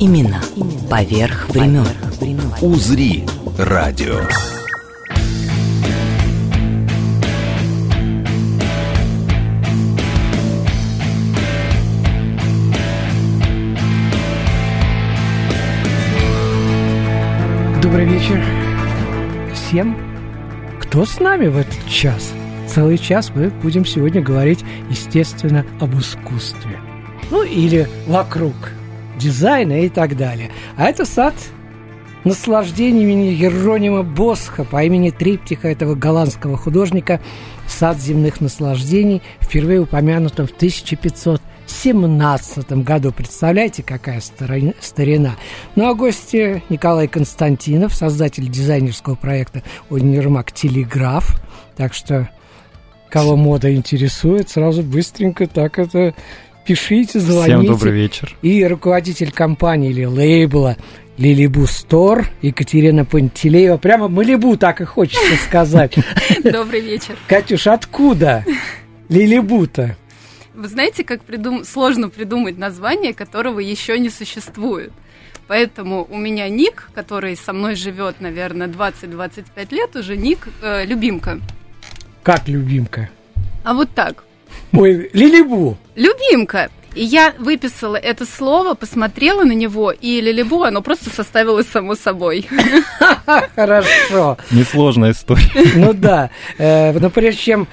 Именно поверх времен. «Узри» радио. Добрый вечер всем, кто с нами в этот час. Целый час мы будем сегодня говорить, естественно, об искусстве. Ну или вокруг дизайна и так далее. А это сад наслаждений имени Еронима Босха по имени триптиха этого голландского художника «Сад земных наслаждений», впервые упомянутым в 1517 году. Представляете, какая старина. Ну а гости Николай Константинов, создатель дизайнерского проекта «Универмаг Телеграф». Так что, кого мода интересует, сразу быстренько так это пишите, звоните. Всем добрый вечер. И руководитель компании или лейбла Лилибу Стор Екатерина Пантелеева. Прямо Малибу так и хочется сказать. Добрый вечер. Катюш, откуда Лилибу-то? Вы знаете, как придум... сложно придумать название, которого еще не существует. Поэтому у меня ник, который со мной живет, наверное, 20-25 лет, уже ник э, любимка. Как любимка? А вот так. Ой, Лилибу. Любимка. И я выписала это слово, посмотрела на него, и Лилибу, оно просто составилось само собой. Хорошо. Несложная история. Ну да. Э, но прежде чем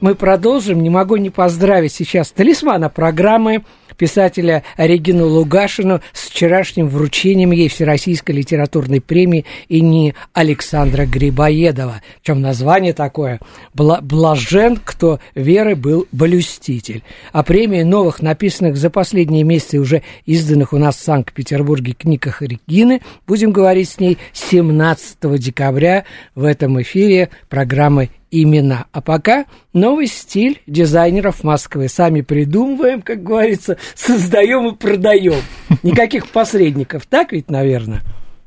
мы продолжим, не могу не поздравить сейчас талисмана программы писателя Регину Лугашину с вчерашним вручением ей Всероссийской литературной премии имени Александра Грибоедова. Чем название такое? «Блажен, кто веры был блюститель». А премия новых, написанных за последние месяцы уже изданных у нас в Санкт-Петербурге книгах Регины, будем говорить с ней 17 декабря в этом эфире программы имена. А пока новый стиль дизайнеров Москвы. Сами придумываем, как говорится, создаем и продаем. Никаких посредников, так ведь, наверное?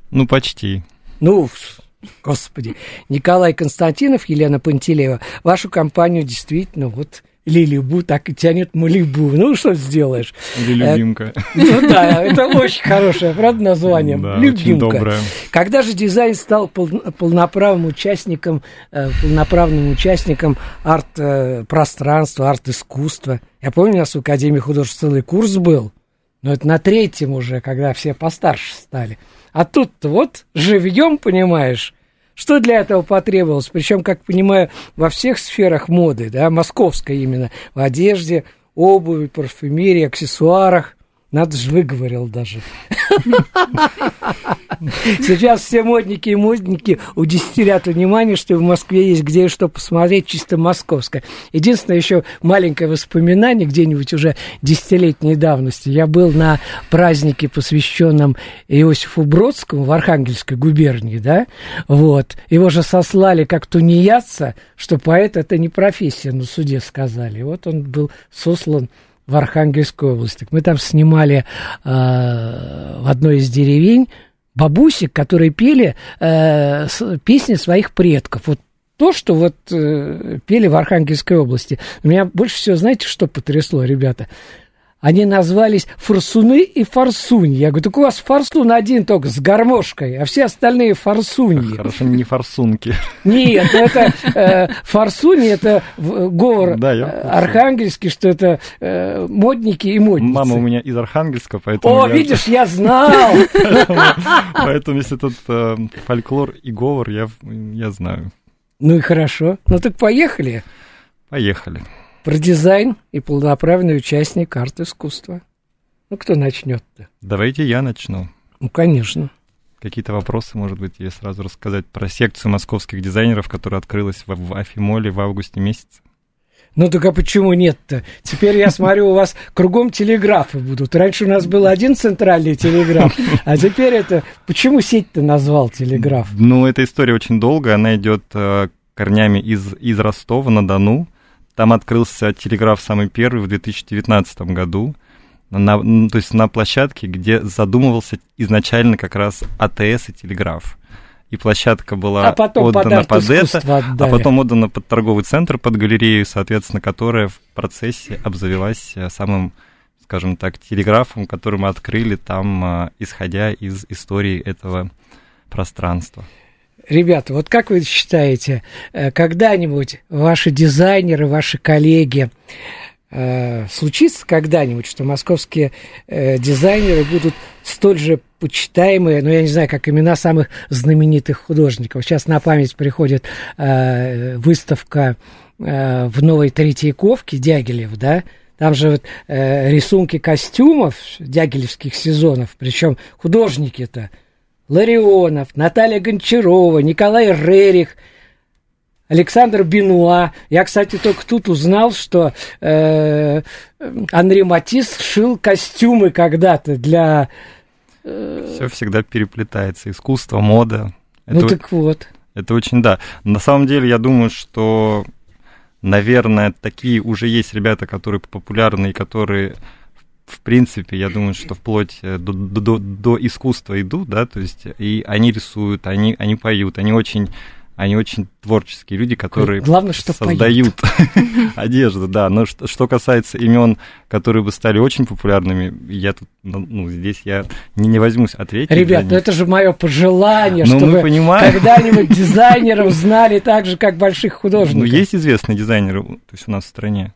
Ну, почти. Ну, господи. Николай Константинов, Елена Пантелеева, вашу компанию действительно вот Лилибу так и тянет Малибу. Ну, что сделаешь? Или э, любимка. Ну да, это очень хорошее, правда, название. Да, любимка. Доброе. Когда же дизайн стал полноправным участником, э, полноправным участником арт-пространства, арт-искусства? Я помню, у нас в Академии художеств целый курс был, но это на третьем уже, когда все постарше стали. А тут вот живьем, понимаешь, что для этого потребовалось? Причем, как понимаю, во всех сферах моды, да, московской именно, в одежде, обуви, парфюмерии, аксессуарах. Надо же, выговорил даже. Сейчас все модники и модники удестерят внимание, что в Москве есть где и что посмотреть, чисто московское. Единственное, еще маленькое воспоминание где-нибудь уже десятилетней давности. Я был на празднике, посвященном Иосифу Бродскому в Архангельской губернии, да, вот. Его же сослали как тунеядца, что поэт это не профессия, на суде сказали. Вот он был сослан в Архангельской области. Мы там снимали э, в одной из деревень бабусек, которые пели э, песни своих предков. Вот то, что вот э, пели в Архангельской области. Меня больше всего, знаете, что потрясло, ребята? Они назвались форсуны и форсуньи. Я говорю, так у вас форсун один только с гармошкой, а все остальные форсуньи. Хорошо, не форсунки. Нет, ну это э, форсуньи, это говор да, я архангельский, что это э, модники и модницы. Мама у меня из Архангельска, поэтому... О, я... видишь, я знал! Поэтому, если тут э, фольклор и говор, я знаю. Ну и хорошо. Ну так поехали. Поехали. Про дизайн и полноправный участник арт-искусства. Ну, кто начнет-то? Давайте я начну. Ну, конечно. Какие-то вопросы, может быть, я сразу рассказать про секцию московских дизайнеров, которая открылась в Афимоле в августе месяце? Ну так а почему нет-то? Теперь я смотрю, у вас кругом телеграфы будут. Раньше у нас был один центральный телеграф, а теперь это... Почему сеть-то назвал телеграф? Ну, эта история очень долгая, она идет э, корнями из, из Ростова на Дону. Там открылся телеграф самый первый в 2019 году. На, то есть на площадке, где задумывался изначально как раз АТС и телеграф и площадка была а потом отдана под это, а потом отдана под торговый центр, под галерею, соответственно, которая в процессе обзавелась э, самым, скажем так, телеграфом, который мы открыли там, э, исходя из истории этого пространства. Ребята, вот как вы считаете, э, когда-нибудь ваши дизайнеры, ваши коллеги э, случится когда-нибудь, что московские э, дизайнеры будут столь же почитаемые, ну, я не знаю, как имена самых знаменитых художников. Сейчас на память приходит выставка в Новой Третьяковке Дягилев, да, там же вот, э, рисунки костюмов дягилевских сезонов, причем художники-то Ларионов, Наталья Гончарова, Николай Рерих – Александр Бенуа. Я, кстати, только тут узнал, что э, Анри Матис шил костюмы когда-то для... Э... Все всегда переплетается. Искусство, мода. Ну это, так вот. Это очень, да. На самом деле, я думаю, что, наверное, такие уже есть ребята, которые популярны и которые в принципе, я думаю, что вплоть до, до, до искусства идут, да, то есть и они рисуют, они, они поют, они очень они очень творческие люди, которые Главное, что создают одежду, да. Но что, что касается имен, которые бы стали очень популярными, я тут, ну, ну здесь я не, не возьмусь ответить. Ребят, ну это же мое пожелание, ну, чтобы понимаем. когда-нибудь дизайнеров знали так же, как больших художников. Ну, есть известные дизайнеры, то есть у нас в стране.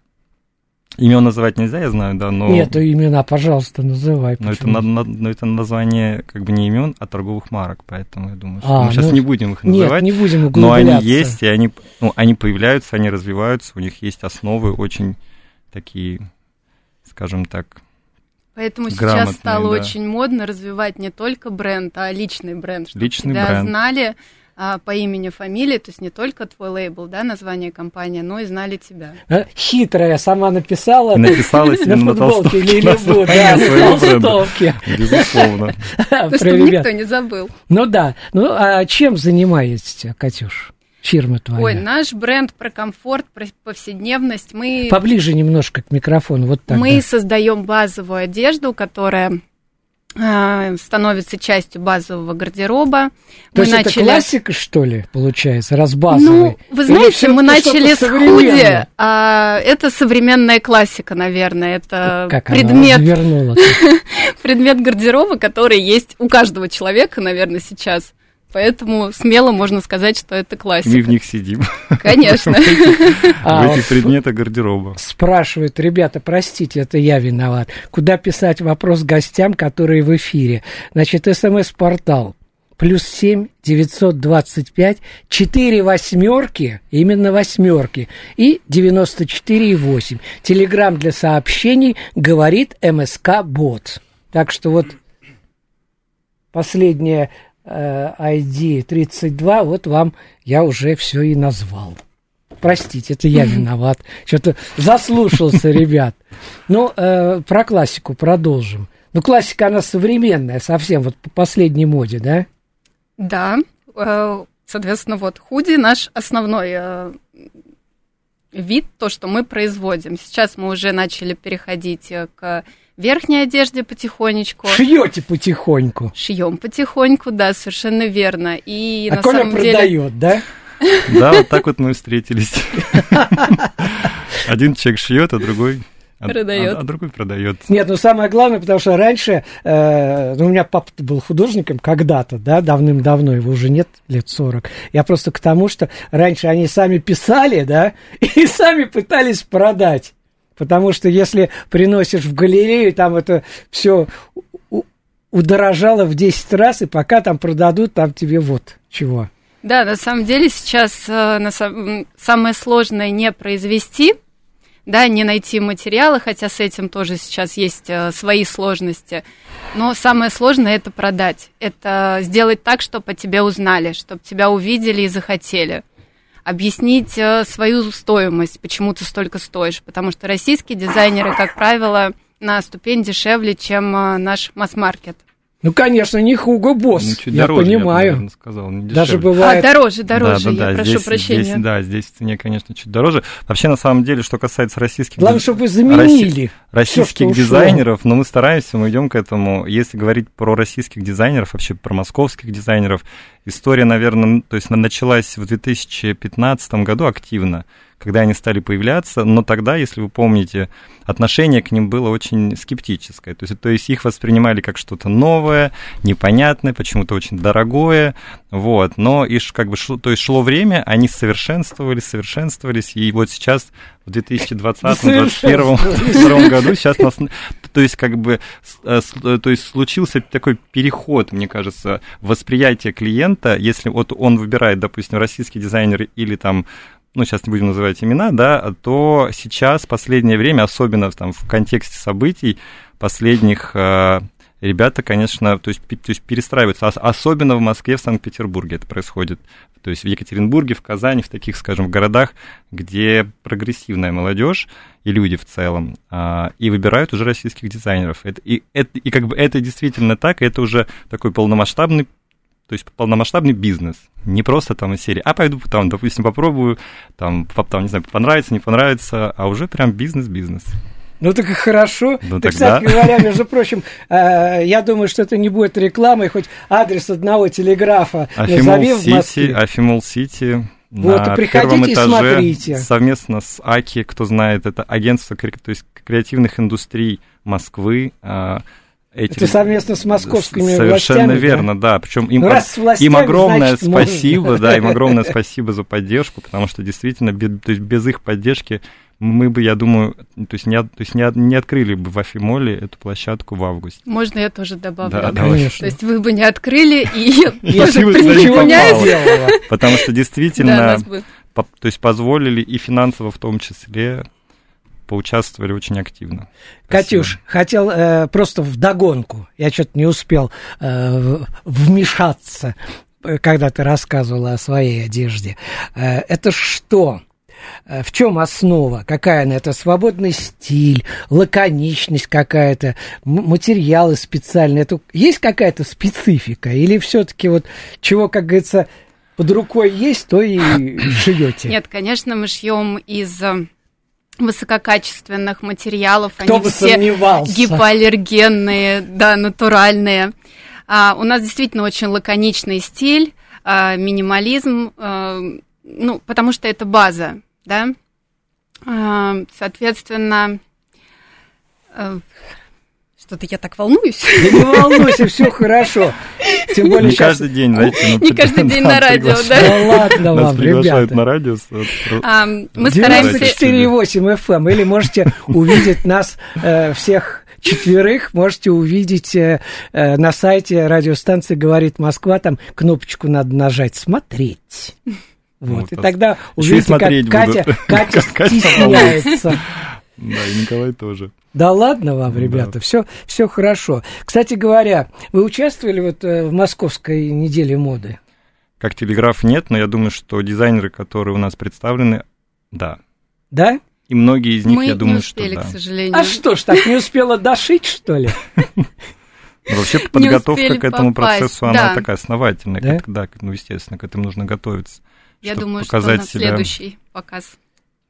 Имен называть нельзя, я знаю, да, но... Нет, имена, пожалуйста, называй. Но это, на, на, но это название как бы не имен, а торговых марок, поэтому я думаю, что а, мы сейчас ну, не будем их называть. Нет, не будем Но они есть, и они, ну, они появляются, они развиваются, у них есть основы очень такие, скажем так, Поэтому сейчас стало да. очень модно развивать не только бренд, а личный бренд, чтобы личный тебя бренд. знали, а, по имени, фамилии, то есть не только твой лейбл, да, название компании, но и знали тебя. А, хитрая, сама написала. Написала себе на футболке или либо, да, на толстовке. Безусловно. Чтобы никто не забыл. Ну да. Ну, а чем занимаетесь, Катюш? фирма твоя? Ой, наш бренд про комфорт, про повседневность. Мы поближе немножко к микрофону, вот так. Мы создаем базовую одежду, которая становится частью базового гардероба. То мы есть начали... это классика, что ли, получается, раз базовый? Ну, вы знаете, мы начали с худи, а это современная классика, наверное. Это как предмет... предмет гардероба, который есть у каждого человека, наверное, сейчас. Поэтому смело можно сказать, что это классика. Мы в них сидим. Конечно. В этих предметах гардероба. Спрашивают, ребята, простите, это я виноват. Куда писать вопрос гостям, которые в эфире? Значит, смс-портал плюс семь девятьсот двадцать пять четыре восьмерки, именно восьмерки, и девяносто четыре и восемь. Телеграмм для сообщений говорит МСК Бот. Так что вот последняя ID 32, вот вам я уже все и назвал. Простите, это я виноват. Что-то заслушался, ребят. Ну, э, про классику продолжим. Ну, классика, она современная, совсем вот по последней моде, да? Да. Э, соответственно, вот худи наш основной э, вид, то, что мы производим. Сейчас мы уже начали переходить э, к верхней одежде потихонечку. Шьете потихоньку. Шьем потихоньку, да, совершенно верно. И а на Коля самом продает, деле... да? Да, вот так вот мы встретились. Один человек шьет, а другой а, продает. А, а другой продает. Нет, ну самое главное, потому что раньше, э, ну, у меня папа был художником когда-то, да, давным-давно, его уже нет, лет 40. Я просто к тому, что раньше они сами писали, да, и сами пытались продать. Потому что если приносишь в галерею, там это все удорожало в 10 раз, и пока там продадут, там тебе вот чего. Да, на самом деле сейчас э, на сам, самое сложное не произвести, да, не найти материалы, хотя с этим тоже сейчас есть э, свои сложности. Но самое сложное это продать. Это сделать так, чтобы о тебе узнали, чтобы тебя увидели и захотели. Объяснить э, свою стоимость, почему ты столько стоишь. Потому что российские дизайнеры, как правило, на ступень дешевле, чем э, наш масс-маркет. Ну, конечно, не Хуго Босс, Ну, чуть я дороже, понимаю. Я, бы, наверное, сказал, не Даже бывает... А, дороже, дороже, Да, да, я да, прошу здесь, прощения. Здесь, да, здесь в цене, конечно, чуть дороже. Вообще, на самом деле, что касается российских... Главное, чтобы вы заменили. российских всё, что ушло. дизайнеров, но мы стараемся, мы идем к этому. Если говорить про российских дизайнеров, вообще про московских дизайнеров, история, наверное, то есть она началась в 2015 году активно, когда они стали появляться, но тогда, если вы помните, отношение к ним было очень скептическое. То есть, то есть их воспринимали как что-то новое, непонятное, почему-то очень дорогое, вот. Но и как бы шло, то есть шло время, они совершенствовались, совершенствовались, и вот сейчас в 2020-2021 году сейчас нас, то есть как бы, э, э, то есть случился такой переход, мне кажется, восприятия клиента, если вот он выбирает, допустим, российский дизайнер или там ну, сейчас не будем называть имена, да, то сейчас, в последнее время, особенно там в контексте событий последних, э, ребята, конечно, то есть, то есть перестраиваются, Ос- особенно в Москве, в Санкт-Петербурге это происходит, то есть в Екатеринбурге, в Казани, в таких, скажем, городах, где прогрессивная молодежь и люди в целом, а, и выбирают уже российских дизайнеров. Это, и, это, и как бы это действительно так, это уже такой полномасштабный то есть полномасштабный бизнес, не просто там из серии, а пойду там, допустим, попробую, там, там, не знаю, понравится, не понравится, а уже прям бизнес-бизнес. Ну так и хорошо. Ну, Так, Кстати говоря, между прочим, э, я думаю, что это не будет рекламой, хоть адрес одного телеграфа назови Афимол в Сити, Москве. Афимол Сити. Вот, на приходите и смотрите. совместно с АКИ, кто знает, это агентство кре- то есть креативных индустрий Москвы. а, эти- Это совместно с московскими Совершенно властями, да? верно, да. Причем им, Ну, раз властями, им огромное значит, можно. спасибо, да, им огромное спасибо за поддержку, потому что действительно бе- то есть без их поддержки мы бы, я думаю, то есть не, то есть не, не открыли бы в Афимоле эту площадку в августе. Можно я тоже добавлю? Да, давай. Конечно. То есть вы бы не открыли, и тоже присоединяюсь. Потому что Да, действительно, то есть позволили и финансово в том числе поучаствовали очень активно. Катюш, хотел э, просто вдогонку, я что-то не успел э, вмешаться, э, когда ты рассказывала о своей одежде. Э, это что? Э, В чем основа? Какая она? Это свободный стиль, лаконичность какая-то, материалы специальные. Это есть какая-то специфика? Или все-таки вот чего, как говорится, под рукой есть, то и шьете? Нет, конечно, мы шьем из э, высококачественных материалов. Кто Они бы все сомневался? гипоаллергенные, да, натуральные. А, у нас действительно очень лаконичный стиль, а, минимализм, а, ну, потому что это база, да. А, соответственно, э, что-то я так волнуюсь. Да не волнуйся, все хорошо. Тем более Не сейчас... каждый день, знаете, ну, Не каждый день на радио, да. Да ладно вам, ребята. на радио. А, Мы стараемся... 94,8 FM. Или можете увидеть нас э, всех четверых, можете увидеть э, э, на сайте радиостанции «Говорит Москва». Там кнопочку надо нажать «Смотреть». Вот, Вот, и тогда увидите, как Катя, Катя стесняется. Да, и Николай тоже. Да ладно вам, Да. ребята, все, все хорошо. Кстати говоря, вы участвовали вот э, в Московской неделе моды? Как телеграф нет, но я думаю, что дизайнеры, которые у нас представлены, да. Да? И многие из них, Мы я думаю, не что успели, да. к сожалению. А что ж, так не успела дошить, что ли? Ну, Вообще подготовка успели к этому процессу, она да. такая основательная. Да? Да, ну, естественно, к этому нужно готовиться. Я думаю, что показать на следующий показ.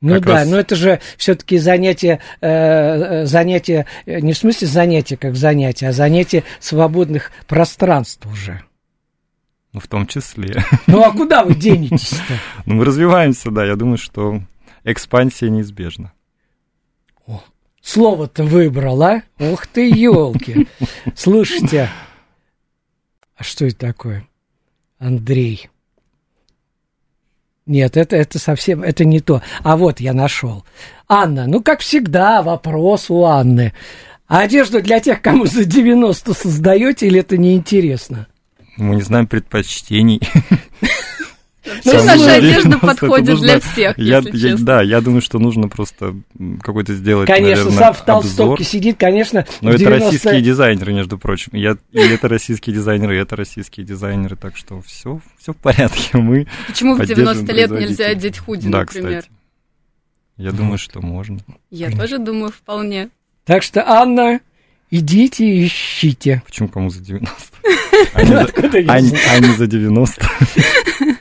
Ну Как да, раз- но это же все-таки занятие, э, э, занятие, э, не в смысле занятие как занятие, а занятие свободных пространств уже. Ну, в том числе. Ну а куда вы денетесь-то? Ну, мы развиваемся, да. Я думаю, что экспансия неизбежна. Слово-то выбрал, а? Ух ты, елки! Слушайте, а что это такое? Андрей. Нет, это, это совсем, это не то. А вот я нашел. Анна, ну, как всегда, вопрос у Анны. А одежду для тех, кому за 90 создаете, или это неинтересно? Мы не знаем предпочтений. Ну, наша одежда подходит для всех, если да, я думаю, что нужно просто какой-то сделать, Конечно, сам в толстовке сидит, конечно, Но это 90 российские дизайнеры, между прочим. Я, и это российские дизайнеры, и это российские дизайнеры, так что все, все в порядке. Мы Почему в поддерживаем 90 лет нельзя одеть худи, да, например? кстати. Я думаю, что можно. Я тоже думаю, вполне. Так что, Анна, идите и ищите. Почему кому за 90? А не за- Откуда я а не- знаю? а не за 90?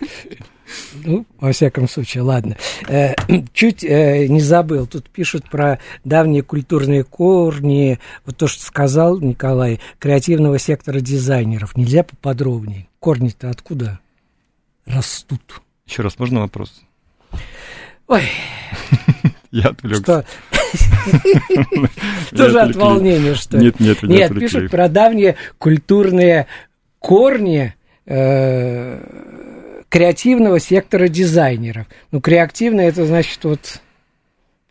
Ну, во всяком случае, ладно. Э, чуть э, не забыл. Тут пишут про давние культурные корни. Вот то, что сказал Николай, креативного сектора дизайнеров. Нельзя поподробнее. Корни-то откуда растут? Еще раз, можно вопрос? Ой, Я отвлекся. Тоже от волнения, что ли? Нет, нет, Нет, пишут про давние культурные корни э, креативного сектора дизайнеров. Ну, креативный это значит вот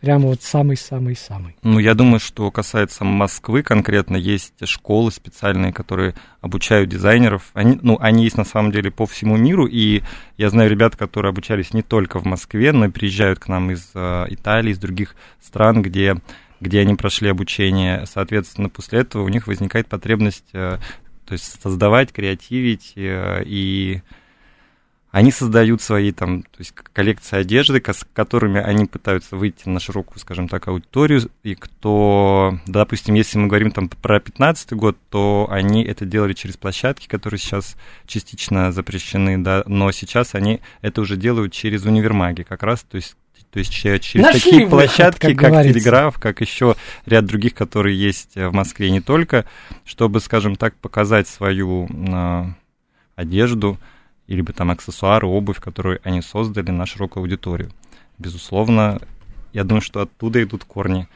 прямо вот самый-самый-самый. Ну, я думаю, что касается Москвы конкретно, есть школы специальные, которые обучают дизайнеров. Они, ну, они есть на самом деле по всему миру, и я знаю ребят, которые обучались не только в Москве, но и приезжают к нам из э, Италии, из других стран, где, где они прошли обучение. Соответственно, после этого у них возникает потребность э, то есть создавать, креативить э, и они создают свои там, то есть коллекции одежды, с которыми они пытаются выйти на широкую, скажем так, аудиторию. И кто, допустим, если мы говорим там про 15 год, то они это делали через площадки, которые сейчас частично запрещены, да, но сейчас они это уже делают через универмаги как раз, то есть то есть че- через Нашли такие выход, площадки, как как, говорится. Телеграф, как еще ряд других, которые есть э, в Москве, не только, чтобы, скажем так, показать свою а, одежду, или там аксессуары, обувь, которую они создали на широкую аудиторию. Безусловно, я думаю, что оттуда идут корни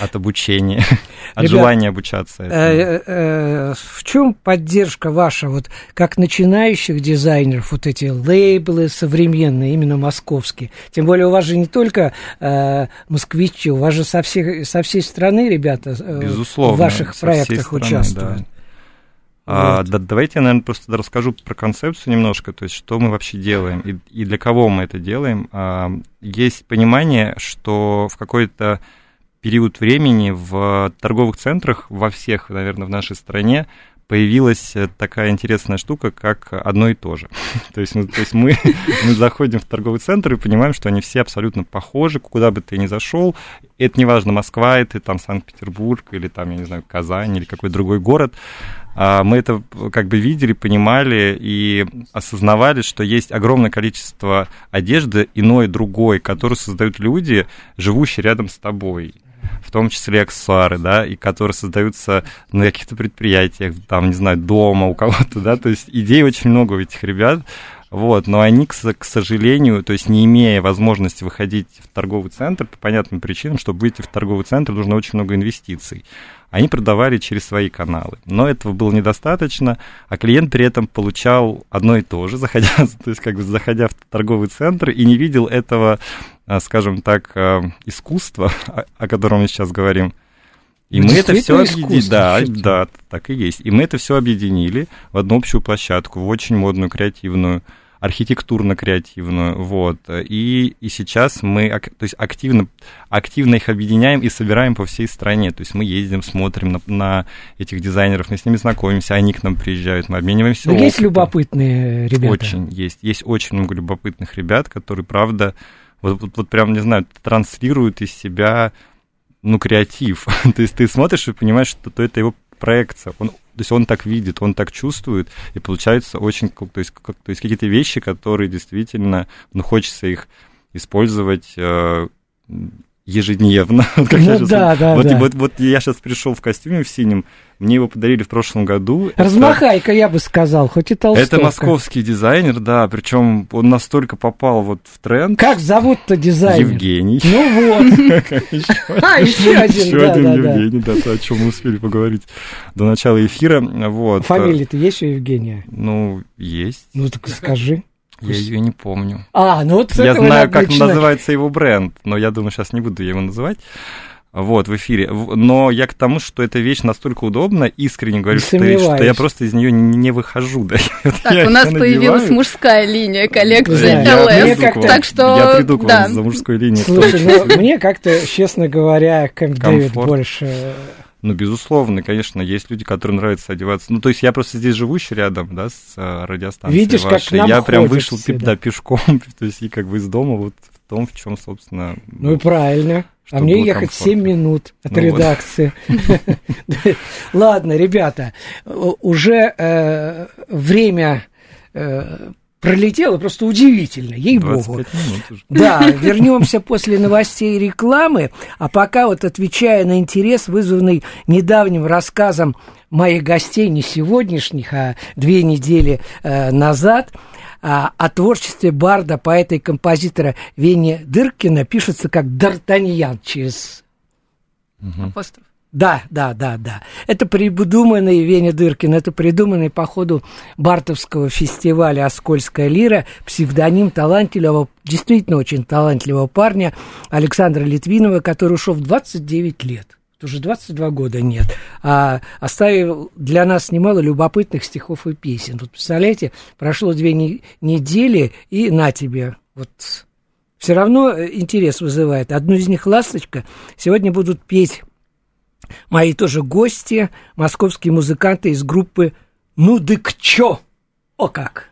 от обучения, от Ребят, желания обучаться. этому. Э, э, В чем поддержка ваша, вот как начинающих дизайнеров, вот эти лейблы современные, именно московские? Тем более у вас же не только э, москвичи, у вас же со, всех, со всей страны ребята э, Безусловно. в ваших проектах страны, участвуют. да. А, Вот. да- давайте я, наверное, просто расскажу про концепцию немножко, то есть что мы вообще делаем и, и для кого мы это делаем. А, есть понимание, что в какой-то период времени в торговых центрах во всех, наверное, в нашей стране появилась э, такая интересная штука, как одно и то же. то есть, мы, то есть мы, мы заходим в торговый центр и понимаем, что они все абсолютно похожи, куда бы ты ни зашел. Это не важно, Москва это там Санкт-Петербург или там, я не знаю, Казань или какой-то другой город. А, Мы это как бы видели, понимали и осознавали, что есть огромное количество одежды иной, другой, которую создают люди, живущие рядом с тобой в том числе аксессуары, да, и которые создаются на каких-то предприятиях, там, не знаю, дома у кого-то, да, то есть идей очень много у этих ребят, вот, но они, к, к сожалению, то есть не имея возможности выходить в торговый центр по понятным причинам, чтобы выйти в торговый центр, нужно очень много инвестиций. Они продавали через свои каналы. Но этого было недостаточно, а клиент при этом получал одно и то же, заходя, то есть как бы заходя в торговый центр и не видел этого, а, скажем так, а, искусства, о- котором мы сейчас говорим. И мы это все объединили. Да, да, так и есть. И мы это все объединили в одну общую площадку, в очень модную, креативную, архитектурно-креативную, вот. И, и сейчас мы то есть активно, активно их объединяем и собираем по всей стране. То есть мы ездим, смотрим на, на этих дизайнеров, мы с ними знакомимся, они к нам приезжают, мы обмениваемся есть опытом. любопытные ребята? Очень есть. Есть очень много любопытных ребят, которые, правда, вот, вот, вот прям, не знаю, транслируют из себя, ну, креатив. то есть ты смотришь и понимаешь, что то это его проекция. Он, то есть он так видит, он так чувствует, и получается очень, то есть, как, то есть какие-то вещи, которые действительно, ну, хочется их использовать э, ежедневно. Вот как Ну я да, да, вот, да. Вот, вот я сейчас пришел в костюме в синем, мне его подарили в прошлом году. Это- Размахайка, я бы сказал, хоть и толстовка. это московский дизайнер, да, причем он настолько попал вот в тренд. Как зовут-то дизайнер? Евгений. Ну вот. А, еще один, Еще один. Евгений, да, о чем мы успели поговорить до начала эфира. Фамилия-то есть у Евгения? Ну, есть. Ну так скажи. Я ее не помню. А, ну вот с Я знаю, как начинать. называется его бренд, но я думаю, сейчас не буду его называть. вот, в эфире. Но я к тому, что эта вещь настолько удобна, искренне говорю, что, это вещь, что я просто из нее не, выхожу. Да. Так, я у нас появилась мужская линия коллекции Да, ЛС. Так что, Я приду к да. вам за мужской линией. Слушай, ну, мне как-то, честно говоря, Кэмп Дэвид больше... Ну, безусловно, конечно, есть люди, которым нравится одеваться. Ну, то есть я просто здесь живущий рядом, да, с э, радиостанцией Видишь, как вашей. к нам Я прям вышел, все, пи- да. да, пешком, то есть и как бы из дома вот в том, в чем, собственно... Ну и правильно. А мне ехать комфортно. 7 минут от Ну вот. редакции. Ладно, ребята, уже э, время э, пролетело просто удивительно, ей-богу. 25 минут уже. Да, вернемся после новостей и рекламы. А пока вот отвечая на интерес, вызванный недавним рассказом моих гостей, не сегодняшних, а две недели э, назад, а, о творчестве барда, поэта и композитора Вени Дыркина пишется как Д'Артаньян через Апостроф. Да, да, да, да. Это придуманный Веня Дыркин, это придуманный по ходу Бартовского фестиваля «Оскольская лира» псевдоним талантливого, действительно очень талантливого парня Александра Литвинова, который ушел в 29 лет. Уже 22 года нет. А оставил для нас немало любопытных стихов и песен. Вот представляете, прошло две не- недели, и на тебе. Вот все равно э, интерес вызывает. Одну из них «Ласточка» сегодня будут петь мои тоже гости, московские музыканты из группы «Ну дык чё?» О как!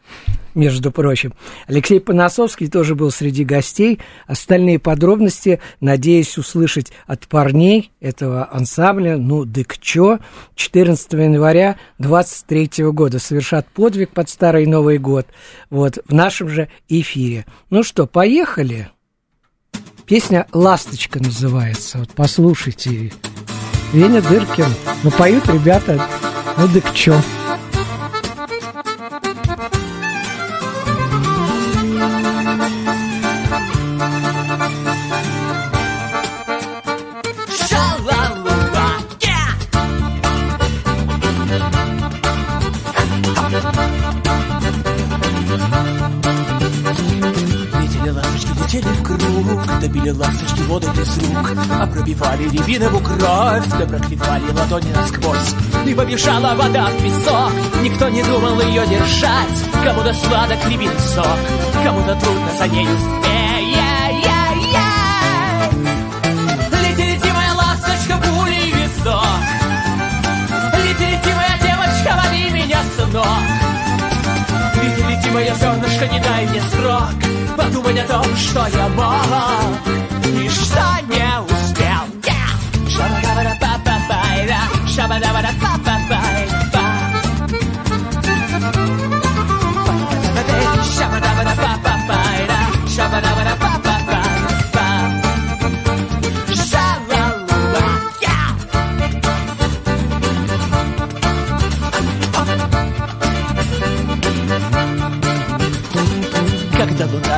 Между прочим. Алексей Поносовский тоже был среди гостей. Остальные подробности надеюсь услышать от парней этого ансамбля «Ну дык чё?» 14 января 23 года. Совершат подвиг под Старый Новый год. Вот, в нашем же эфире. Ну что, поехали? Песня «Ласточка» называется. Вот послушайте. Веня Дыркин. Ну, поют ребята, ну да к чё. Пробивали рябинову кровь, Да проклевали ладони насквозь. И побежала вода в песок, Никто не думал ее держать, Кому-то сладок рябиный сок, Кому-то трудно за нею. Лети, лети, моя ласточка, пулей висок, Лети, девочка, лови меня с ног. Лети, лети, зернышко, не дай мне срок. Подумать о том, что я мог что не успел Yeah! Шабадабада-па-па-пайда, шабадабада-па-па-пайда. Шабадабада-па-па-пайда,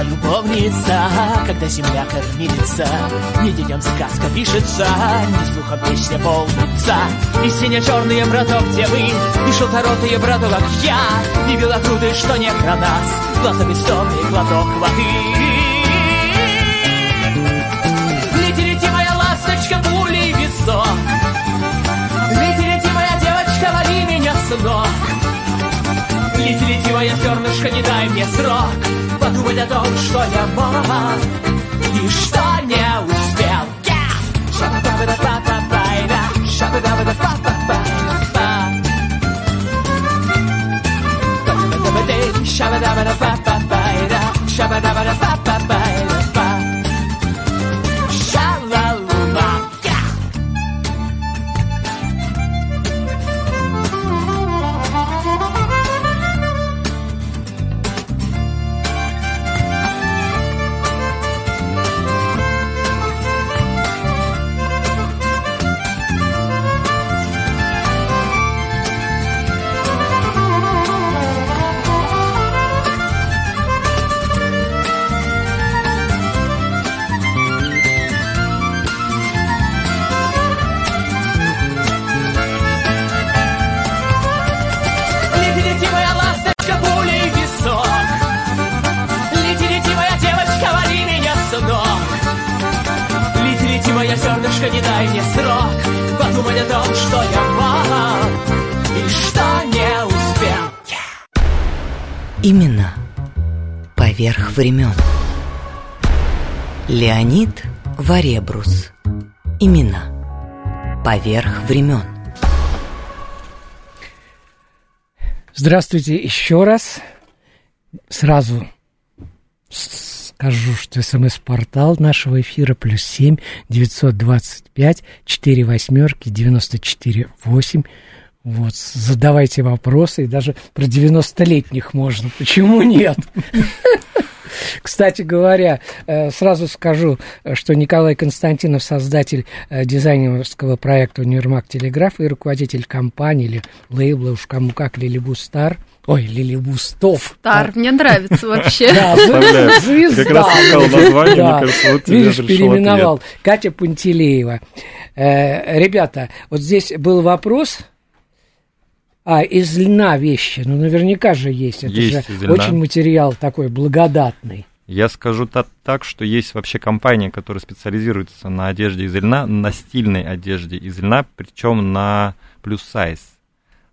Любовница, когда земля кормилица, Не детям сказка пишется, не слухом песня полнится. И сине-черные браток девы, и желторотые браток, как я, И белокрутые, что не про нас, глаза бездомный глоток воды. Лети, лети, моя ласточка, пулей в висок, Лети, лети, моя девочка, лови меня с ног. Лети, лети, моя зернышко, не дай мне срок Подумать о том, что я мог. И что не успел. Yeah! Именно поверх времен. Леонид Варебрус. Именно поверх времен. Здравствуйте еще раз. Сразу скажу, что смс-портал нашего эфира плюс семь девятьсот двадцать пять четыре восьмерки девяносто четыре восемь. Вот, задавайте вопросы, и даже про 90-летних можно. Почему нет? Кстати говоря, э, сразу скажу, что Николай Константинов, создатель э, дизайнерского проекта «Универмаг Телеграф» и руководитель компании или лейбла, уж кому как, Лилибу Стар, ой, Лилибу Стов. Стар, мне нравится вообще. Да, звезда. Как раз сказал название, Да. мне кажется, вот тебе Видишь, переименовал. Катя Пантелеева. Э, Ребята, вот здесь был вопрос... А, из льна вещи. Ну, наверняка же есть. Это Есть же очень материал такой благодатный. Я скажу та- так, что есть вообще компания, которая специализируется на одежде из льна, на стильной одежде из льна, причем на плюс сайз.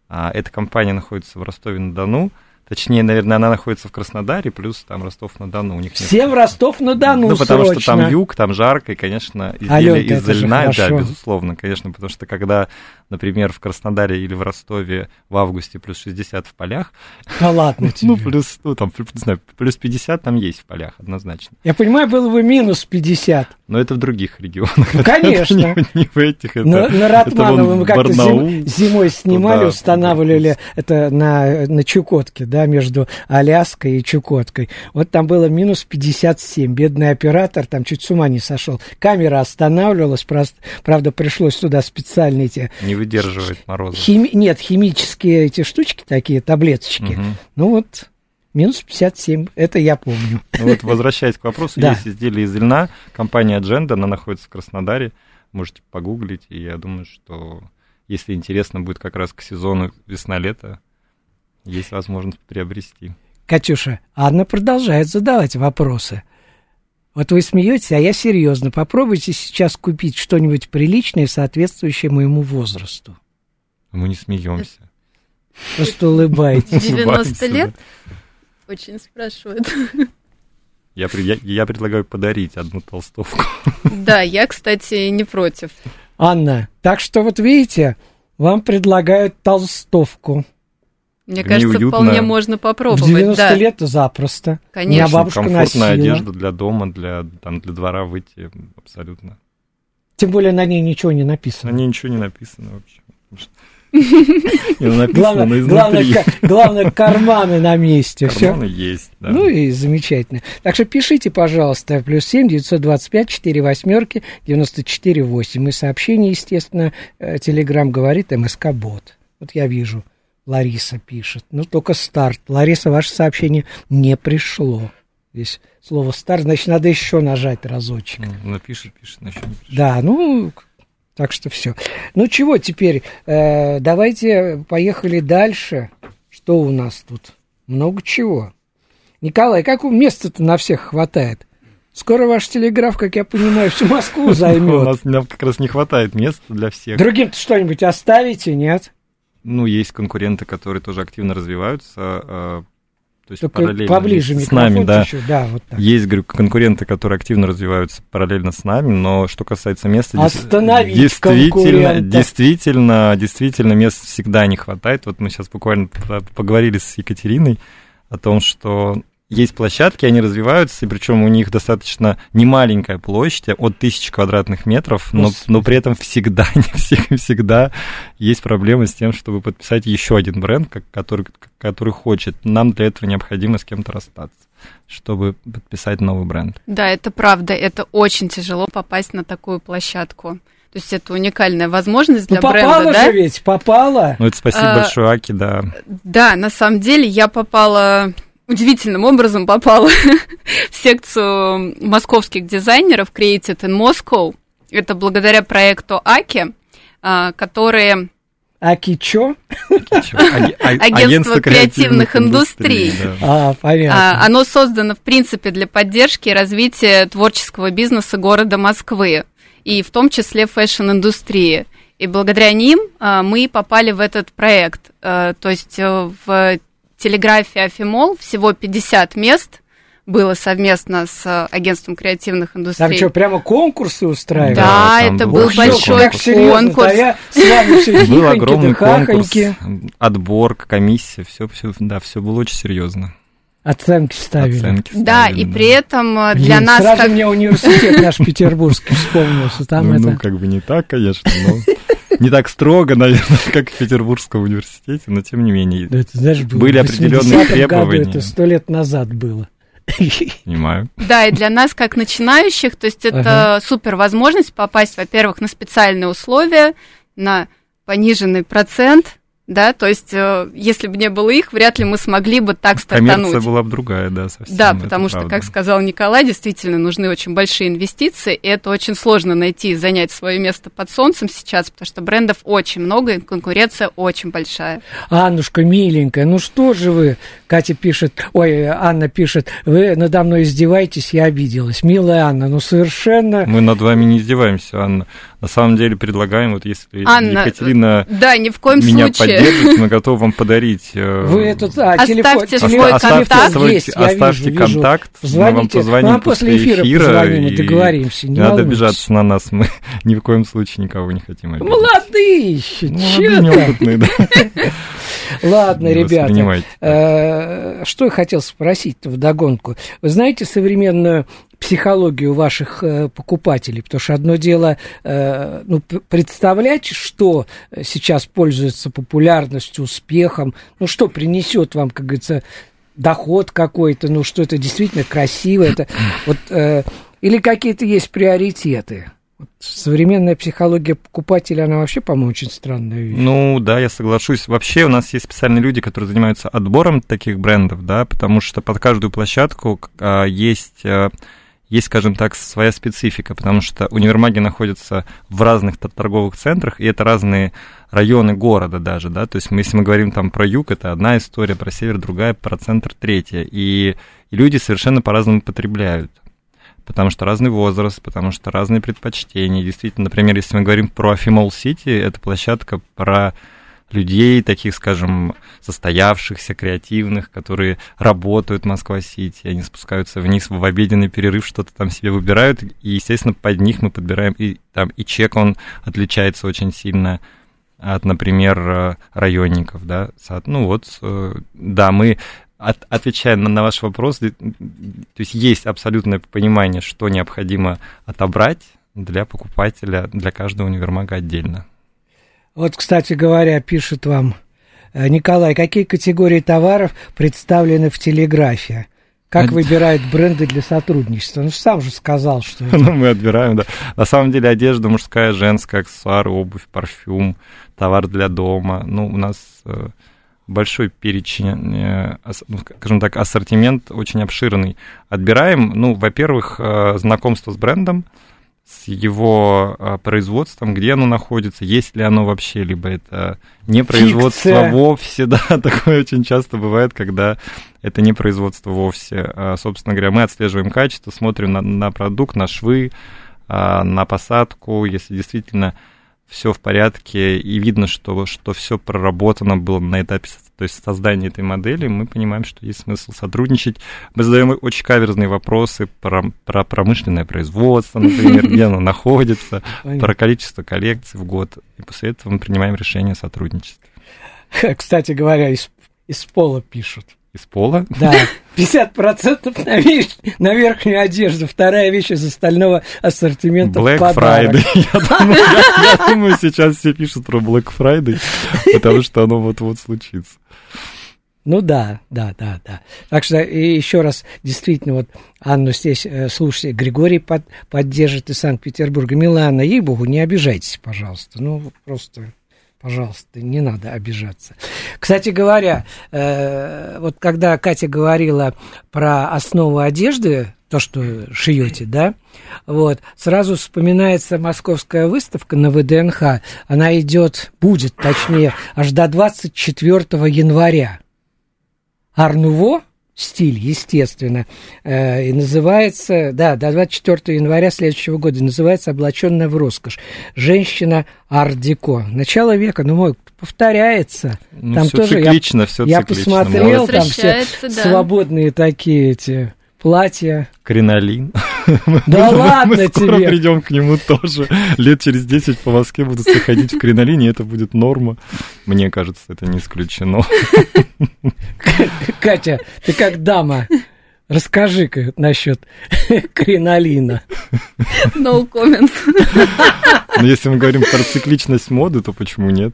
А, эта компания находится в Ростове-на-Дону. Точнее, наверное, она находится в Краснодаре, плюс там Ростов-на-Дону. У них нет- Всем Ростов-на-Дону Ну, потому срочно. что там юг, там жарко, и, конечно, изделия Алёнка, из льна, да, безусловно, конечно, потому что когда, например, в Краснодаре или в Ростове в августе плюс 60 в полях, Да ладно тебе. ну, плюс, ну, там, не знаю, плюс 50 там есть в полях, однозначно. Я понимаю, было бы минус 50. Но это в других регионах. Ну, конечно. Это не, не в этих. Это, На, на Ратманово мы как-то зим- зимой снимали, туда, устанавливали это на, на Чукотке, да, между Аляской и Чукоткой. Вот там было минус 57. Бедный оператор там чуть с ума не сошел. Камера останавливалась, просто, правда, пришлось туда специальные эти... Не выдерживает мороза. Хими... Нет, химические эти штучки такие, таблеточки. Мгм. Ну вот, минус 57, это я помню. Ну вот, возвращаясь к вопросу, Да. есть изделия из льна, компания Agenda, она находится в Краснодаре, можете погуглить, и я думаю, что если интересно будет как раз к сезону весна-лето, есть возможность приобрести. Катюша, Анна продолжает задавать вопросы. Вот вы смеетесь, а я серьезно. Попробуйте сейчас купить что-нибудь приличное, соответствующее моему возрасту. Мы не смеемся. Просто улыбаетесь. 90 Улыбаемся, лет? Очень спрашивают. Я, я, я предлагаю подарить одну толстовку. Да, я, кстати, не против. Анна, так что вот видите, вам предлагают толстовку. Мне В кажется, уютно. вполне можно В попробовать. 90 да. лет запросто. Конечно. Меня бабушка Комфортная носила. одежда для дома, для, там, для двора выйти абсолютно. Тем более на ней ничего не На написано. ней ничего не написано вообще. Главное, но главное, главное, карманы на месте. Все. Карманы есть, да. Ну и замечательно. Так что пишите, пожалуйста, плюс семь девятьсот двадцать пять четыре восьмерки девяносто четыре восемь. И сообщение, естественно, э, Телеграм говорит МСК Бот. Вот я вижу, Лариса пишет. Ну, только старт. Лариса, ваше сообщение не пришло. Здесь слово старт, значит, надо еще нажать разочек. Ну, Напишет, пишет, но еще не пишет. Да, ну, так что все. Ну чего теперь? Э, давайте поехали дальше. Что у нас тут? Много чего. Николай, как у места-то на всех хватает? Скоро ваш телеграф, как я понимаю, всю Москву У займет. нас нам как раз не хватает места для всех. Другим-то что-нибудь оставите, нет? Ну, есть конкуренты, которые тоже активно развиваются. э, То есть Только параллельно поближе с нами, да. чуть-чуть. Да, вот так. Есть, говорю, конкуренты, которые активно развиваются параллельно с нами, но что касается места, Остановить действительно, действительно, действительно мест всегда не хватает. Вот мы сейчас буквально поговорили с Екатериной о том, что есть площадки, они развиваются, и причем у них достаточно немаленькая площадь, от тысячи квадратных метров, но, но при этом всегда, не всег- всегда есть проблемы с тем, чтобы подписать еще один бренд, который, который хочет. Нам для этого необходимо с кем-то расстаться, чтобы подписать новый бренд. Да, это правда. Это очень тяжело попасть на такую площадку. То есть это уникальная возможность Ну, для попала бренда, да? же ведь, попала. Ну, это спасибо А, большое, Аки, да. Да, на самом деле я попала удивительным образом попала в секцию московских дизайнеров Created in Moscow. Это благодаря проекту АКИ, а, которые АКИ чё? А- Агентство креативных индустрий. А, понятно. А, Оно создано, в принципе, для поддержки и развития творческого бизнеса города Москвы. и в том числе fashion-индустрии. И благодаря ним мы попали в этот проект. То есть э, в телеграфе Афимолл всего 50 мест было совместно с агентством креативных индустрий. Там что, прямо конкурсы устраивали? Да, это был был большой конкурс. конкурс. А я с вами все Был огромный конкурс, отбор, комиссия, все, все, да, все было очень серьезно. Оценки ставили. Оценки Да, ставили, и при этом э, Блин, для нас сразу как... мне университет наш петербургский вспомнился. Там ну, это... ну, как бы не так, конечно, но не так строго, наверное, как в Петербургском университете, но тем не менее, Да, это, знаешь, было Были определенные 80-м году, требования. это сто лет назад было. понимаю. Да, и для нас, как начинающих, то есть это Ага. супер возможность попасть, во-первых, на специальные условия, на пониженный процент, да, то есть э, если бы не было их, вряд ли мы смогли бы так Коммерция стартануть. была бы другая, да, совсем. Да, это потому что, правда. как сказал Николай, действительно нужны очень большие инвестиции, и это очень сложно найти и занять свое место под солнцем сейчас, потому что брендов очень много, и конкуренция очень большая. Аннушка, миленькая, ну что же вы, Катя пишет, ой, Анна пишет, вы надо мной издеваетесь, я обиделась. Милая Анна, ну совершенно... Мы над вами не издеваемся, Анна. На самом деле предлагаем, вот если Анна, Екатерина Да, ни в коем меня случае. поддержит, мы готовы вам подарить... э, Вы этот, а, Оставьте телефон, свой телефон, контакт. свой- есть, оставьте вижу, вижу. контакт, мы вам Звоните, позвоним вам после после эфира, эфира, позвоним и договоримся, не Не надо волнуйтесь. обижаться на нас, мы ни в коем случае никого не хотим обидеть. Молодые еще, Ну, молодые, там? неопытные, да. Ладно, ребята, э, что я хотел спросить в догонку. Вы знаете современную психологию ваших э, покупателей? Потому что одно дело э, ну, представлять, что сейчас пользуется популярностью, успехом, ну что принесет вам, как говорится, доход какой-то, ну что это действительно красиво, это вот э, или какие-то есть приоритеты. Вот современная психология покупателя, она вообще, по-моему, очень странная вещь. Ну, да, я соглашусь. Вообще у нас есть специальные люди, которые занимаются отбором таких брендов, да, потому что под каждую площадку а, есть, а, есть, скажем так, своя специфика, потому что универмаги находятся в разных торговых центрах, и это разные районы города даже, да, то есть мы, если мы говорим там про юг, это одна история, про север другая, про центр третья, и, и люди совершенно по-разному потребляют потому что разный возраст, потому что разные предпочтения. Действительно, например, если мы говорим про Афимол Сити, это площадка про людей, таких, скажем, состоявшихся, креативных, которые работают в Москва-Сити, они спускаются вниз в обеденный перерыв, что-то там себе выбирают, и, естественно, под них мы подбираем, и там и чек, он отличается очень сильно от, например, э, районников, да, ну вот, э, да, мы от- отвечая на, на ваш вопрос, то есть есть абсолютное понимание, что необходимо отобрать для покупателя, для каждого универмага отдельно. Вот, кстати говоря, пишет вам э, Николай, какие категории товаров представлены в телеграфе? Как Од- выбирают бренды для сотрудничества? Ну, сам же сказал, что... это- Ну, мы отбираем, да. На самом деле одежда мужская, женская, аксессуары, обувь, парфюм, товар для дома. Ну, у нас э, большой перечень, э, ну, скажем так, ассортимент очень обширный. Отбираем, ну, во-первых, э, знакомство с брендом, с его э, производством, где оно находится, есть ли оно вообще, либо это не производство Фикция. вовсе, да, такое очень часто бывает, когда это не производство вовсе. Собственно говоря, мы отслеживаем качество, смотрим на, на продукт, на швы, на посадку, если действительно все в порядке и видно, что, что все проработано было на этапе то есть создания этой модели, мы понимаем, что есть смысл сотрудничать. Мы задаем очень каверзные вопросы про, про промышленное производство, например, где оно находится, про количество коллекций в год. И после этого мы принимаем решение о сотрудничестве. Кстати говоря, из, из пола пишут. Из пола Да, 50% на, вещь, на верхнюю одежду, вторая вещь из остального ассортимента Black подарок. Friday. Я думаю, я- я думаю, сейчас все пишут про Black Friday, потому что оно вот-вот случится. Ну да, да, да, да. Так что еще раз, действительно, вот Анну здесь, э, слушайте, Григорий под, поддержит из Санкт-Петербурга. Милана, ей-богу, не обижайтесь, пожалуйста. Ну, просто, пожалуйста, не надо обижаться. Кстати говоря, э, вот когда Катя говорила про основу одежды, то, что шьете, да, вот, сразу вспоминается московская выставка на ВДНХ. Она идет, будет, точнее, аж до 24 января. Арнуво стиль, естественно. Э, и называется, да, до 24 января следующего года, называется «Облаченная в роскошь». Женщина ардеко. Начало века, ну, мой, повторяется. Ну, там всё тоже циклично, я, всё я циклично. посмотрел, там все да. свободные такие эти платья. Кринолин. Да ладно Мы скоро тебе. придем к нему тоже. Лет через 10 по Москве будут все ходить в кринолине, и это будет норма. Мне кажется, это не исключено. Катя, ты как дама, расскажи-ка насчет кринолина. No comment. Но если мы говорим про цикличность моды, то почему нет?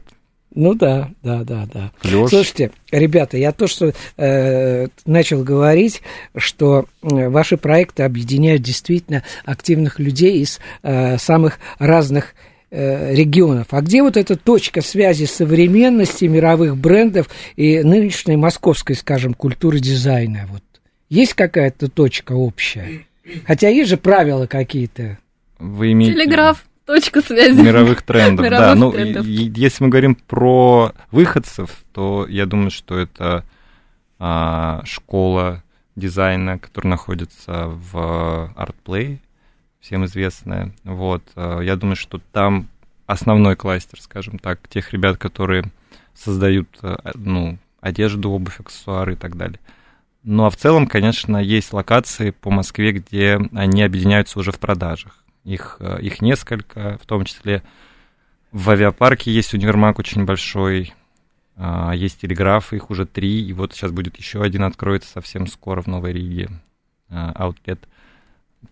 Ну да, да, да, да. Клёш. Слушайте, ребята, я то, что э, начал говорить, что э, ваши проекты объединяют действительно активных людей из э, самых разных э, регионов. А где вот эта точка связи современности мировых брендов и нынешней московской, скажем, культуры дизайна? Вот есть какая-то точка общая? Хотя есть же правила какие-то. Вы имеете... Телеграф. Точка связи. Мировых трендов, да. Мировых Ну, трендов. и- и если мы говорим про выходцев, то я думаю, что это а, школа дизайна, которая находится в ArtPlay, всем известная. Вот, а, я думаю, что там основной кластер, скажем так, тех ребят, которые создают, а, ну, одежду, обувь, аксессуары и так далее. Ну, а в целом, конечно, есть локации по Москве, где они объединяются уже в продажах. Их, э, их несколько, в том числе в авиапарке есть универмаг очень большой, а, есть телеграфы, их уже три, и вот сейчас будет еще один откроется совсем скоро в Новой Риге, а, аутлет.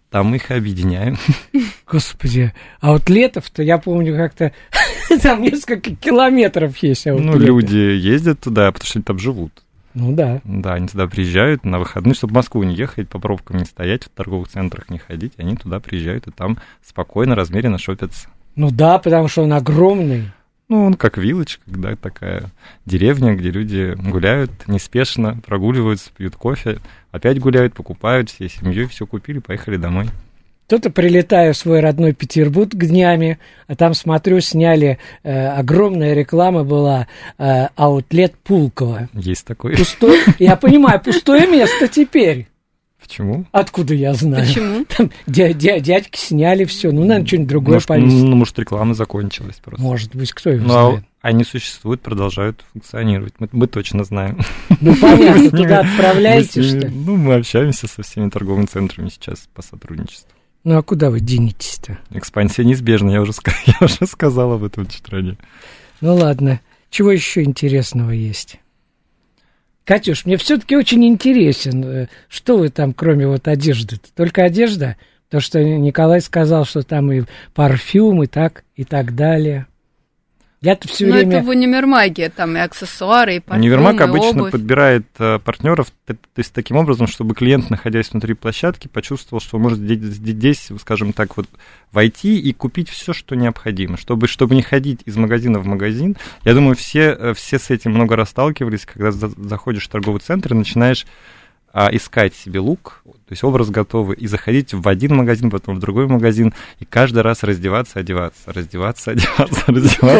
Там их объединяем. Господи, а вот летов-то, я помню, как-то там несколько километров есть. Ну, аутлеты. люди ездят туда, потому что они там живут. Ну да. Да, они туда приезжают на выходные, чтобы в Москву не ехать, по пробкам не стоять, в торговых центрах не ходить. Они туда приезжают и там спокойно, размеренно шопятся. Ну да, потому что он огромный. Ну, он как вилочка, да, такая деревня, где люди гуляют неспешно, прогуливаются, пьют кофе, опять гуляют, покупают всей семьей, все купили, поехали домой. Кто-то прилетаю в свой родной Петербург днями, а там, смотрю, сняли, э, огромная реклама была, э, аутлет Пулково. Есть такой. Пустой, я понимаю, пустое место теперь. Почему? Откуда я знаю? Почему? Там дя- дя- дядьки сняли все, ну, наверное, что-нибудь другое Может, повесить. ну, может, реклама закончилась просто. Может быть, кто его а знает. они существуют, продолжают функционировать. Мы, мы точно знаем. Ну, понятно, туда отправляете, что ли? Ну, мы общаемся со всеми торговыми центрами сейчас по сотрудничеству. Ну, а куда вы денетесь-то? Экспансия неизбежна, я уже, я уже сказал об этом чуть ранее. Ну, ладно. Чего еще интересного есть? Катюш, мне все-таки очень интересен, э, что вы там, кроме вот одежды -то? Только одежда? То, что Николай сказал, что там и парфюм, и так, и так далее. Я-то все Но время... это в универмаге, там и аксессуары, и парфюм, Универмаг и обычно обувь. подбирает э, партнеров, то есть таким образом, чтобы клиент, находясь внутри площадки, почувствовал, что может здесь, скажем так, вот войти и купить все, что необходимо, чтобы, чтобы не ходить из магазина в магазин. Я думаю, все, э, все с этим много раз сталкивались, когда за- заходишь в торговый центр и начинаешь а, искать себе лук, то есть образ готовый, и заходить в один магазин, потом в другой магазин, и каждый раз раздеваться, одеваться, раздеваться, одеваться, раздеваться,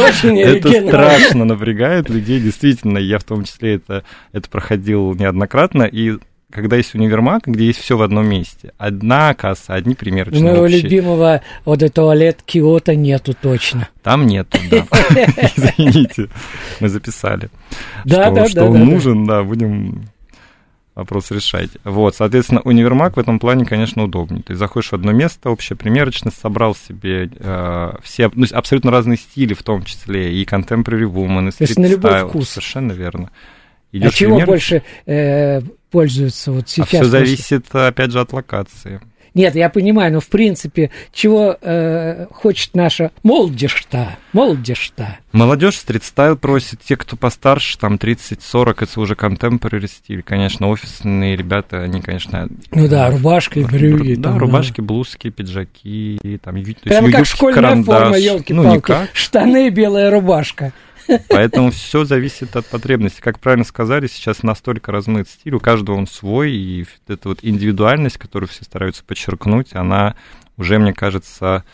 Очень, одеваться. Это страшно напрягает людей, действительно, я в том числе это, это проходил неоднократно, и когда есть универмаг, где есть все в одном месте, одна касса, одни примерочные моего общие, любимого вот туалет Киота нету точно. там нету, да, извините, мы записали, Да, что, да, что да, он да. нужен, да, будем вопрос решать. Вот, соответственно, универмаг в этом плане, конечно, удобнее. Ты заходишь в одно место, общая примерочность, собрал себе э, все, ну, абсолютно разные стили, в том числе и contemporary woman, и То есть на любой вкус. Совершенно верно. А Идёшь чего пример- больше э, пользуются вот А сейчас? все после- зависит, опять же, от локации. Нет, я понимаю, но в принципе, чего э, хочет наша молодежь-то? Молодежь-то. Молодежь стрит-стайл просит, те, кто постарше, там 30-40, это уже contemporary стиль. Конечно, офисные ребята, они, конечно... Ну да, рубашка и брюки. Да, там, рубашки, блузки, пиджаки, там, Прям как юбки, школьная карандаш. форма, елки Ну, никак. Штаны, белая рубашка. Поэтому все зависит от потребности. Как правильно сказали, сейчас настолько размыт стиль, у каждого он свой, и эта вот индивидуальность, которую все стараются подчеркнуть, она уже, мне кажется,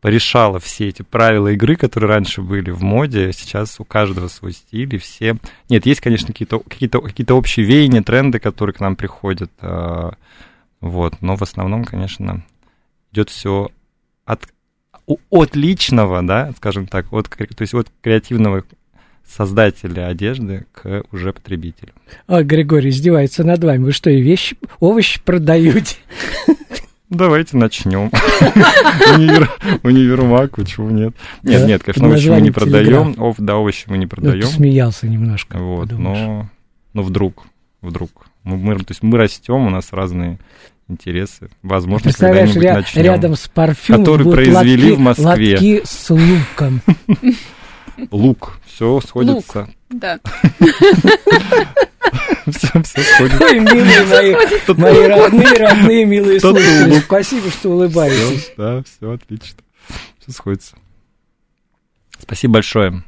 порешала все эти правила игры, которые раньше были в моде. Сейчас у каждого свой стиль, и все... Нет, есть, конечно, какие-то какие какие общие веяния, тренды, которые к нам приходят. а, Вот, но в основном, конечно, идет все от, от личного, да, скажем так, от, то есть от креативного создателя одежды к уже потребителю. А, Григорий издевается над вами. Вы что, и вещи, овощи продаете? Давайте начнем. Универ- Универмаг, почему нет? Нет, нет, конечно, овощи мы не продаем. Ов, да, овощи мы не Ну, продаем. посмеялся немножко. Вот, но, но вдруг, вдруг. Мы, мы- то есть мы растем, у нас разные интересы. Возможно, Представляешь, когда-нибудь ря- начнем. рядом с парфюмом Который будут произвели лотки, в Москве. лотки с луком. Лук, все сходится. Да. Все, все сходится. Ой, милые мои, мои родные, родные, милые слушатели, спасибо, что улыбаетесь. Да, все отлично. Все сходится. Спасибо большое.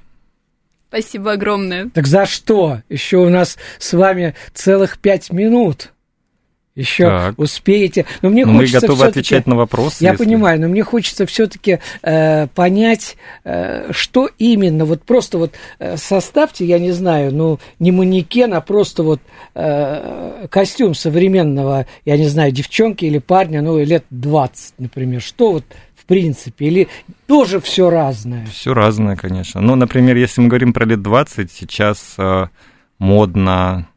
Спасибо огромное. Так за что? Еще у нас с вами целых пять минут. Еще Так. успеете. Но мне мы готовы отвечать на вопросы. Я если- понимаю, но мне хочется все-таки понять, э, что именно. Вот просто вот э, составьте, я не знаю, ну не манекен, а просто вот э, костюм современного, я не знаю, девчонки или парня, ну лет 20, например. Что вот в принципе? Или тоже все разное? Все разное, конечно. Ну, например, если мы говорим про лет 20, сейчас э, модно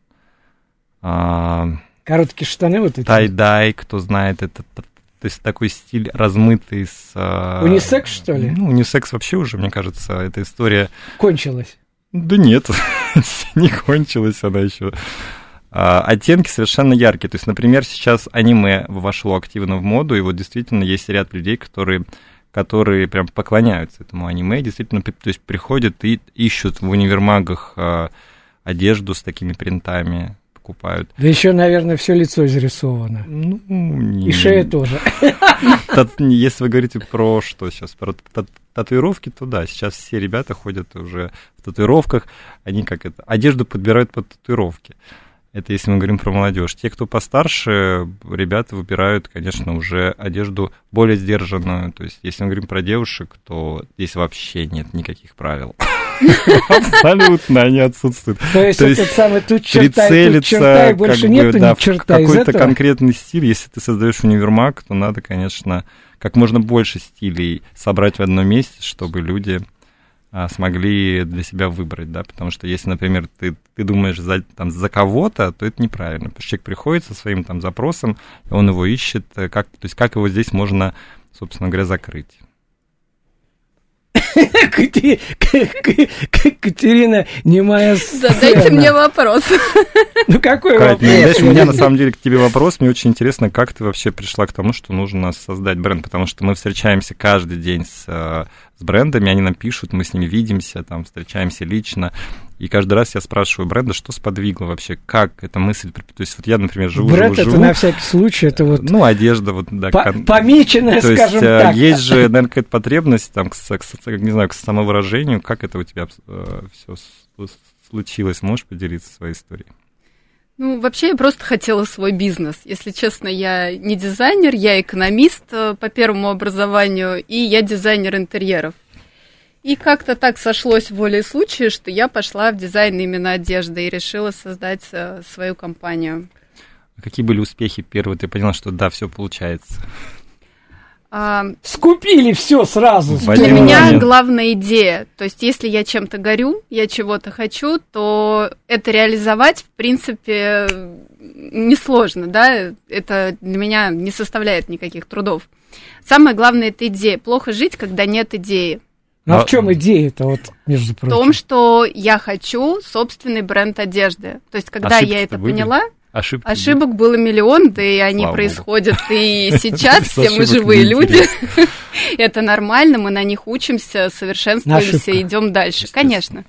а, Короткие штаны вот эти. тай-дай, кто знает, это т- то есть такой стиль размытый с... а, Унисекс, что ли? Ну, унисекс вообще уже, мне кажется, эта история... Кончилось. Да нет, не кончилась она еще. А, оттенки совершенно яркие. То есть, например, сейчас аниме вошло активно в моду, и вот действительно есть ряд людей, которые которые прям поклоняются этому аниме, действительно, то есть приходят и ищут в универмагах а, одежду с такими принтами, покупают. Да еще, наверное, все лицо изрисовано. Ну, не- И шея тоже. Если вы говорите про что сейчас, про тат- татуировки, то да, сейчас все ребята ходят уже в татуировках, они как это, одежду подбирают под татуировки. Это если мы говорим про молодежь. Те, кто постарше, ребята выбирают, конечно, уже одежду более сдержанную. То есть, если мы говорим про девушек, то здесь вообще нет никаких правил. Абсолютно они отсутствуют. То есть То есть этот самый тут черта, тут черта, и больше нету ни черта из какой-то конкретный стиль. Если ты создаешь универмаг, то надо, конечно, как можно больше стилей собрать в одном месте, чтобы люди а, смогли для себя выбрать, да, потому что если, например, ты, ты думаешь за, там, за кого-то, то это неправильно, потому что человек приходит со своим там запросом, он его ищет, э, как, то есть как его здесь можно, собственно говоря, закрыть. Катерина, немая Задайте сцена. мне вопрос. Ну какой Кать, вопрос? ну, знаешь, у меня на самом деле к тебе вопрос. Мне очень интересно, как ты вообще пришла к тому, что нужно создать бренд, потому что мы встречаемся каждый день с, э, с брендами, они нам пишут, мы с ними видимся, там, встречаемся лично, и каждый раз я спрашиваю бренда, что сподвигло вообще, как эта мысль, то есть вот я, например, живу, Бренд живу, это живу, на всякий случай, это вот ну, одежда, вот, да, по- кон- помеченная, то есть скажем э, так. есть же, наверное, какая-то потребность, там, к, к с- не знаю, к самовыражению, как это у тебя все случилось, можешь поделиться своей историей? Ну, вообще, я просто хотела свой бизнес. Если честно, я не дизайнер, я экономист э, по первому образованию, и я дизайнер интерьеров. И как-то так сошлось волей случая, что я пошла в дизайн именно одежды и решила создать э, свою компанию. Какие были успехи первые? Ты поняла, что да, все получается. А, Скупили все сразу. В Для меня главная идея. То есть, если я чем-то горю, я чего-то хочу, то это реализовать, в принципе, несложно, да. Это для меня не составляет никаких трудов. Самое главное это идея. Плохо жить, когда нет идеи. Ну а А- в чем идея-то, вот, между В прочим? том, что я хочу собственный бренд одежды. То есть, когда Ошибки-то я это были? поняла, Ошибки. ошибок было миллион, да и они Слава происходят и сейчас. Все мы живые люди. Это нормально, мы на них учимся, совершенствуемся, идем дальше. Конечно.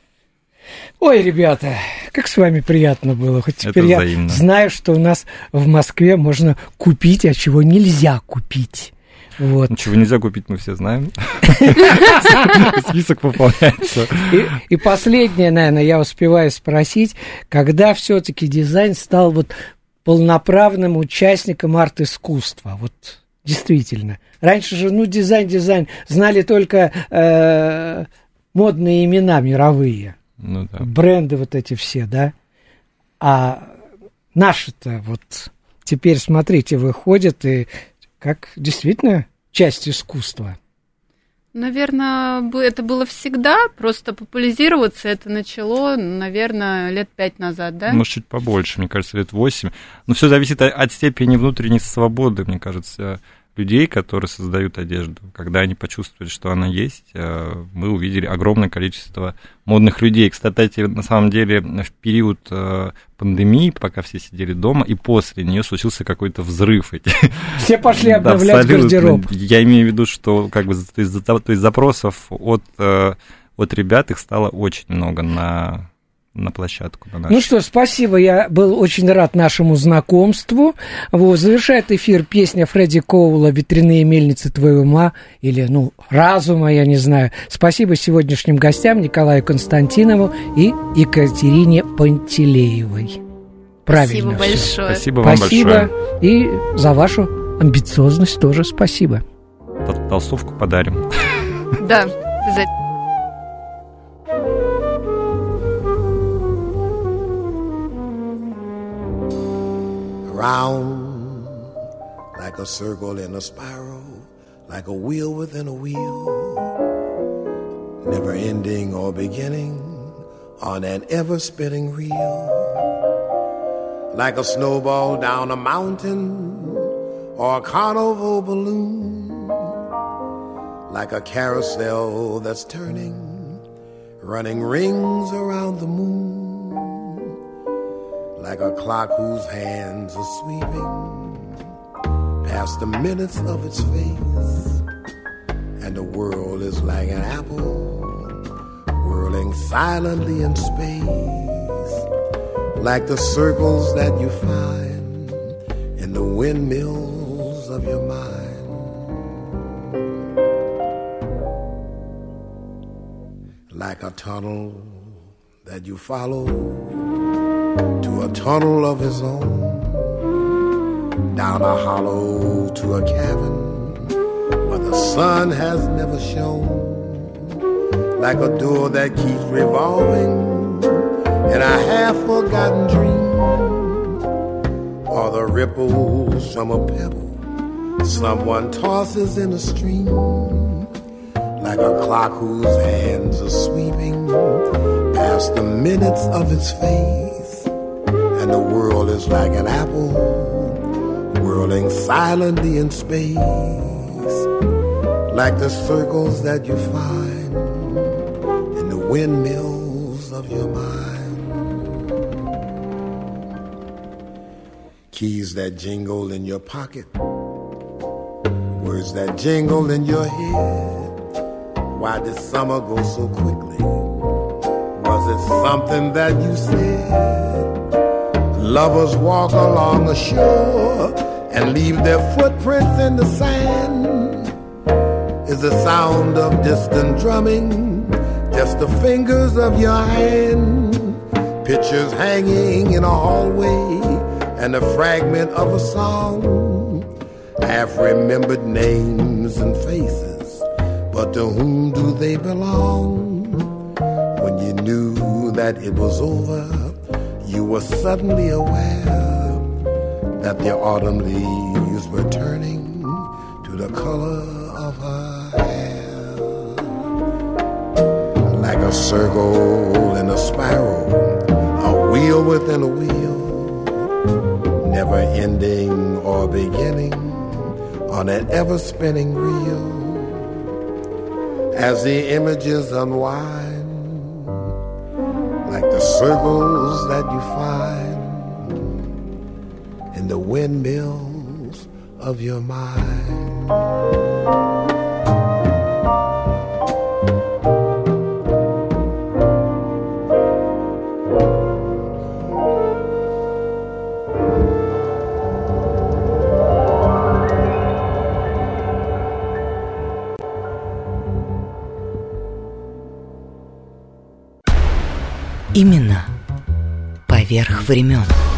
Ой, ребята, как с вами приятно было. Хоть теперь я знаю, что у нас в Москве можно купить, а чего нельзя купить. Вот. Ничего нельзя купить, мы все знаем. Список пополняется. И, и последнее, наверное, я успеваю спросить, когда все-таки дизайн стал вот полноправным участником арт-искусства? Вот Действительно. Раньше же, ну, дизайн, дизайн, знали только э, модные имена мировые. Ну да. Бренды вот эти все, да. А наши-то вот теперь, смотрите, выходят и как действительно часть искусства. Наверное, это было всегда, просто популяризироваться это начало, наверное, лет пять назад, да? Может, чуть побольше, мне кажется, лет 8. Но все зависит от степени внутренней свободы, мне кажется, людей, которые создают одежду. Когда они почувствовали, что она есть, э, мы увидели огромное количество модных людей. Кстати, на самом деле, в период э, пандемии, пока все сидели дома, и после нее случился какой-то взрыв. Все пошли обновлять гардероб. Я имею в виду, что как бы то есть, за- то есть запросов от, э, от ребят их стало очень много на, на площадку. На нашу. Ну что, спасибо, я был очень рад нашему знакомству. Вот, завершает эфир песня Фредди Коула «Ветряные мельницы твоего ума» или, ну, разума, я не знаю. Спасибо сегодняшним гостям Николаю Константинову и Екатерине Пантелеевой. Правильно Спасибо всё. большое. Спасибо вам Спасибо. большое. И за вашу амбициозность тоже спасибо. Тол- Толстовку подарим. Да, обязательно. Round like a circle in a spiral, like a wheel within a wheel, never ending or beginning on an ever spinning reel. Like a snowball down a mountain or a carnival balloon, like a carousel that's turning, running rings around the moon like a clock whose hands are sweeping past the minutes of its face. And the world is like an apple whirling silently in space, like the circles that you find in the windmills of your mind. Like a tunnel that you follow to a tunnel of his own, down a hollow to a cavern where the sun has never shone, like a door that keeps revolving in a half forgotten dream, or the ripples from a pebble someone tosses in a stream, like a clock whose hands are sweeping past the minutes of its world is like an apple whirling silently in space, like the circles that you find in the windmills of your mind. Keys that jingle in your pocket, words that jingle in your head. Why did summer go so quickly? Was it something that you said? Lovers walk along the shore and leave their footprints in the sand. Is the sound of distant drumming just the fingers of your hand? Pictures hanging in a hallway and a fragment of a song. Half remembered names and faces, but to whom do they belong? When you knew that it was over, you were suddenly aware that the autumn leaves were turning to the color of her hair. Like a circle in a spiral, a wheel within a wheel, never ending or beginning on an ever spinning reel. As the images unwind, like the circles that you find in the windmills of your mind. Поверх времен.